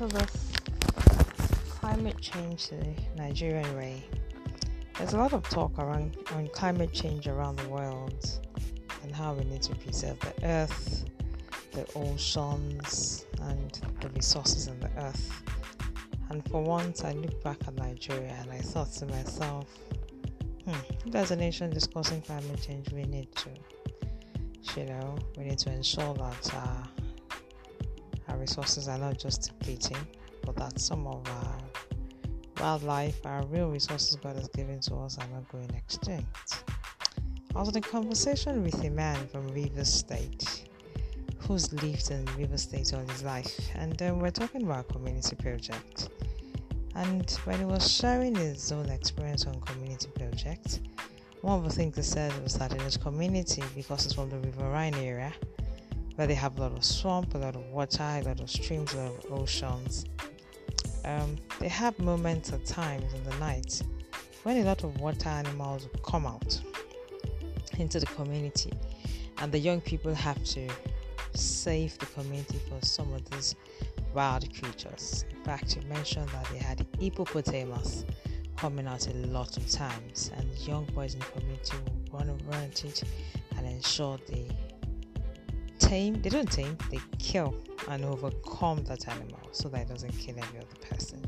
into this climate change the Nigerian way. There's a lot of talk around on climate change around the world and how we need to preserve the earth, the oceans, and the resources in the earth. And for once, I look back at Nigeria and I thought to myself, hmm, there's a nation discussing climate change, we need to, you know, we need to ensure that uh, our resources are not just depleting, but that some of our wildlife, our real resources God has given to us, are not going extinct. I was in a conversation with a man from Rivers State who's lived in Rivers State all his life, and um, we're talking about a community project. And when he was sharing his own experience on community project, one of the things he said was that in his community, because it's from the riverine area, where they have a lot of swamp, a lot of water, a lot of streams, a lot of oceans, um, they have moments at times in the night when a lot of water animals come out into the community, and the young people have to save the community for some of these wild creatures. In fact, you mentioned that they had hippopotamus coming out a lot of times, and young boys in the community will run around it and ensure they tame, they don't tame, they kill and overcome that animal so that it doesn't kill every other person.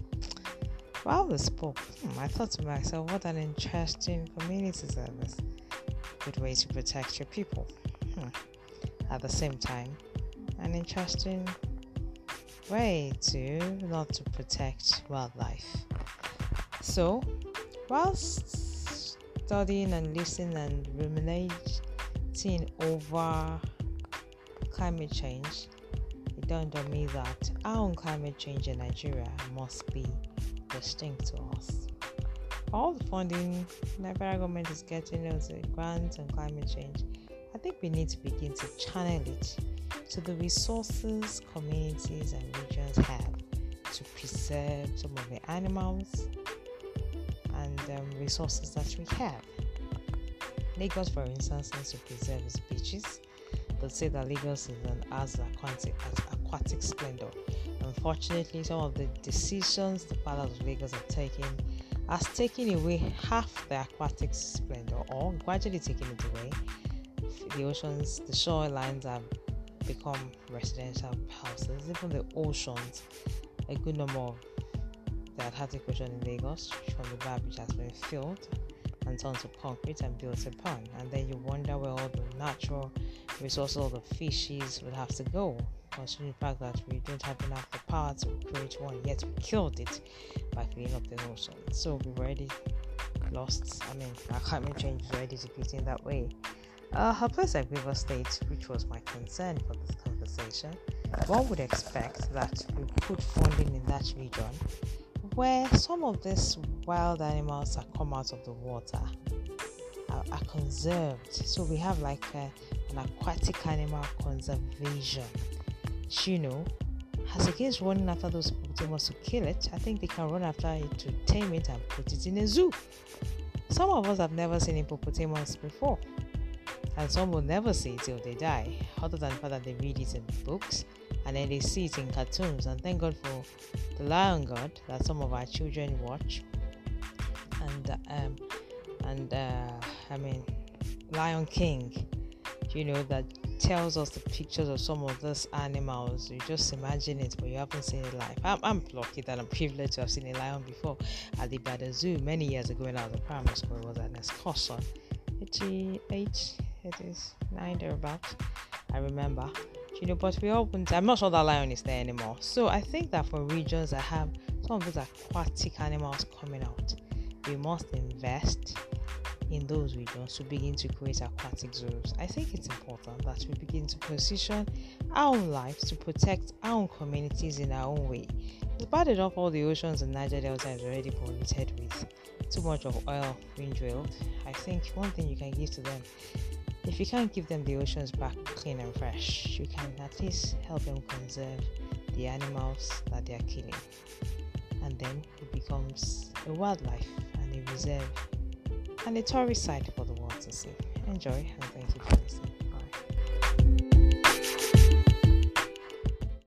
While we spoke, hmm, I thought to myself, what an interesting community service. Good way to protect your people. Hmm. At the same time, an interesting way to not to protect wildlife. So, whilst studying and listening and ruminating over climate change, it dawned on me that our own climate change in Nigeria must be distinct to us. All the funding Nigeria government is getting as grants on climate change, I think we need to begin to channel it to the resources communities and regions have to preserve some of the animals and um, resources that we have. Lagos, for instance, needs to preserve its beaches. They say that Lagos is an as aquatic, as aquatic splendor. Unfortunately, some of the decisions the palace of Lagos have taken has taken away half the aquatic splendor, or gradually taking it away. The oceans, the shorelines have become residential houses. Even the oceans, a good number of the Atlantic Ocean in Lagos from the bar beach has been filled and turned to concrete and built upon. And then you wonder where all the natural resources, all the fishes would have to go. Considering the fact that we don't have enough the power to create one, yet we killed it by filling up the ocean. So we've already lost. I mean, our climate change is already depleting that way. Uh, her place at River State, which was my concern for this conversation, one would expect that we put funding in that region where some of these wild animals that come out of the water are, are conserved. So we have like a, an aquatic animal conservation. You know, as against running after those hippopotamus to kill it, I think they can run after it to tame it and put it in a zoo. Some of us have never seen hippopotamus before and some will never see it till they die, other than the fact that they read it in books and then they see it in cartoons. And thank God for the Lion God that some of our children watch. And um, and uh, I mean, Lion King, you know, that tells us the pictures of some of those animals. You just imagine it, but you haven't seen it live. I'm, I'm lucky that I'm privileged to have seen a lion before at the Bada Zoo many years ago when I was in primary school. It was at excursion. 88 it is nine thereabouts. I remember. You know, but we all I'm not sure that lion is there anymore. So I think that for regions that have some of these aquatic animals coming out, we must invest in those regions to begin to create aquatic zoos. I think it's important that we begin to position our own lives to protect our own communities in our own way. It's bad enough all the oceans in Niger Delta is already polluted with too much of oil being drilled. I think one thing you can give to them if you can't give them the oceans back clean and fresh, you can at least help them conserve the animals that they are killing. And then it becomes a wildlife and a reserve and a tourist site for the world to see. Enjoy and thank you for listening.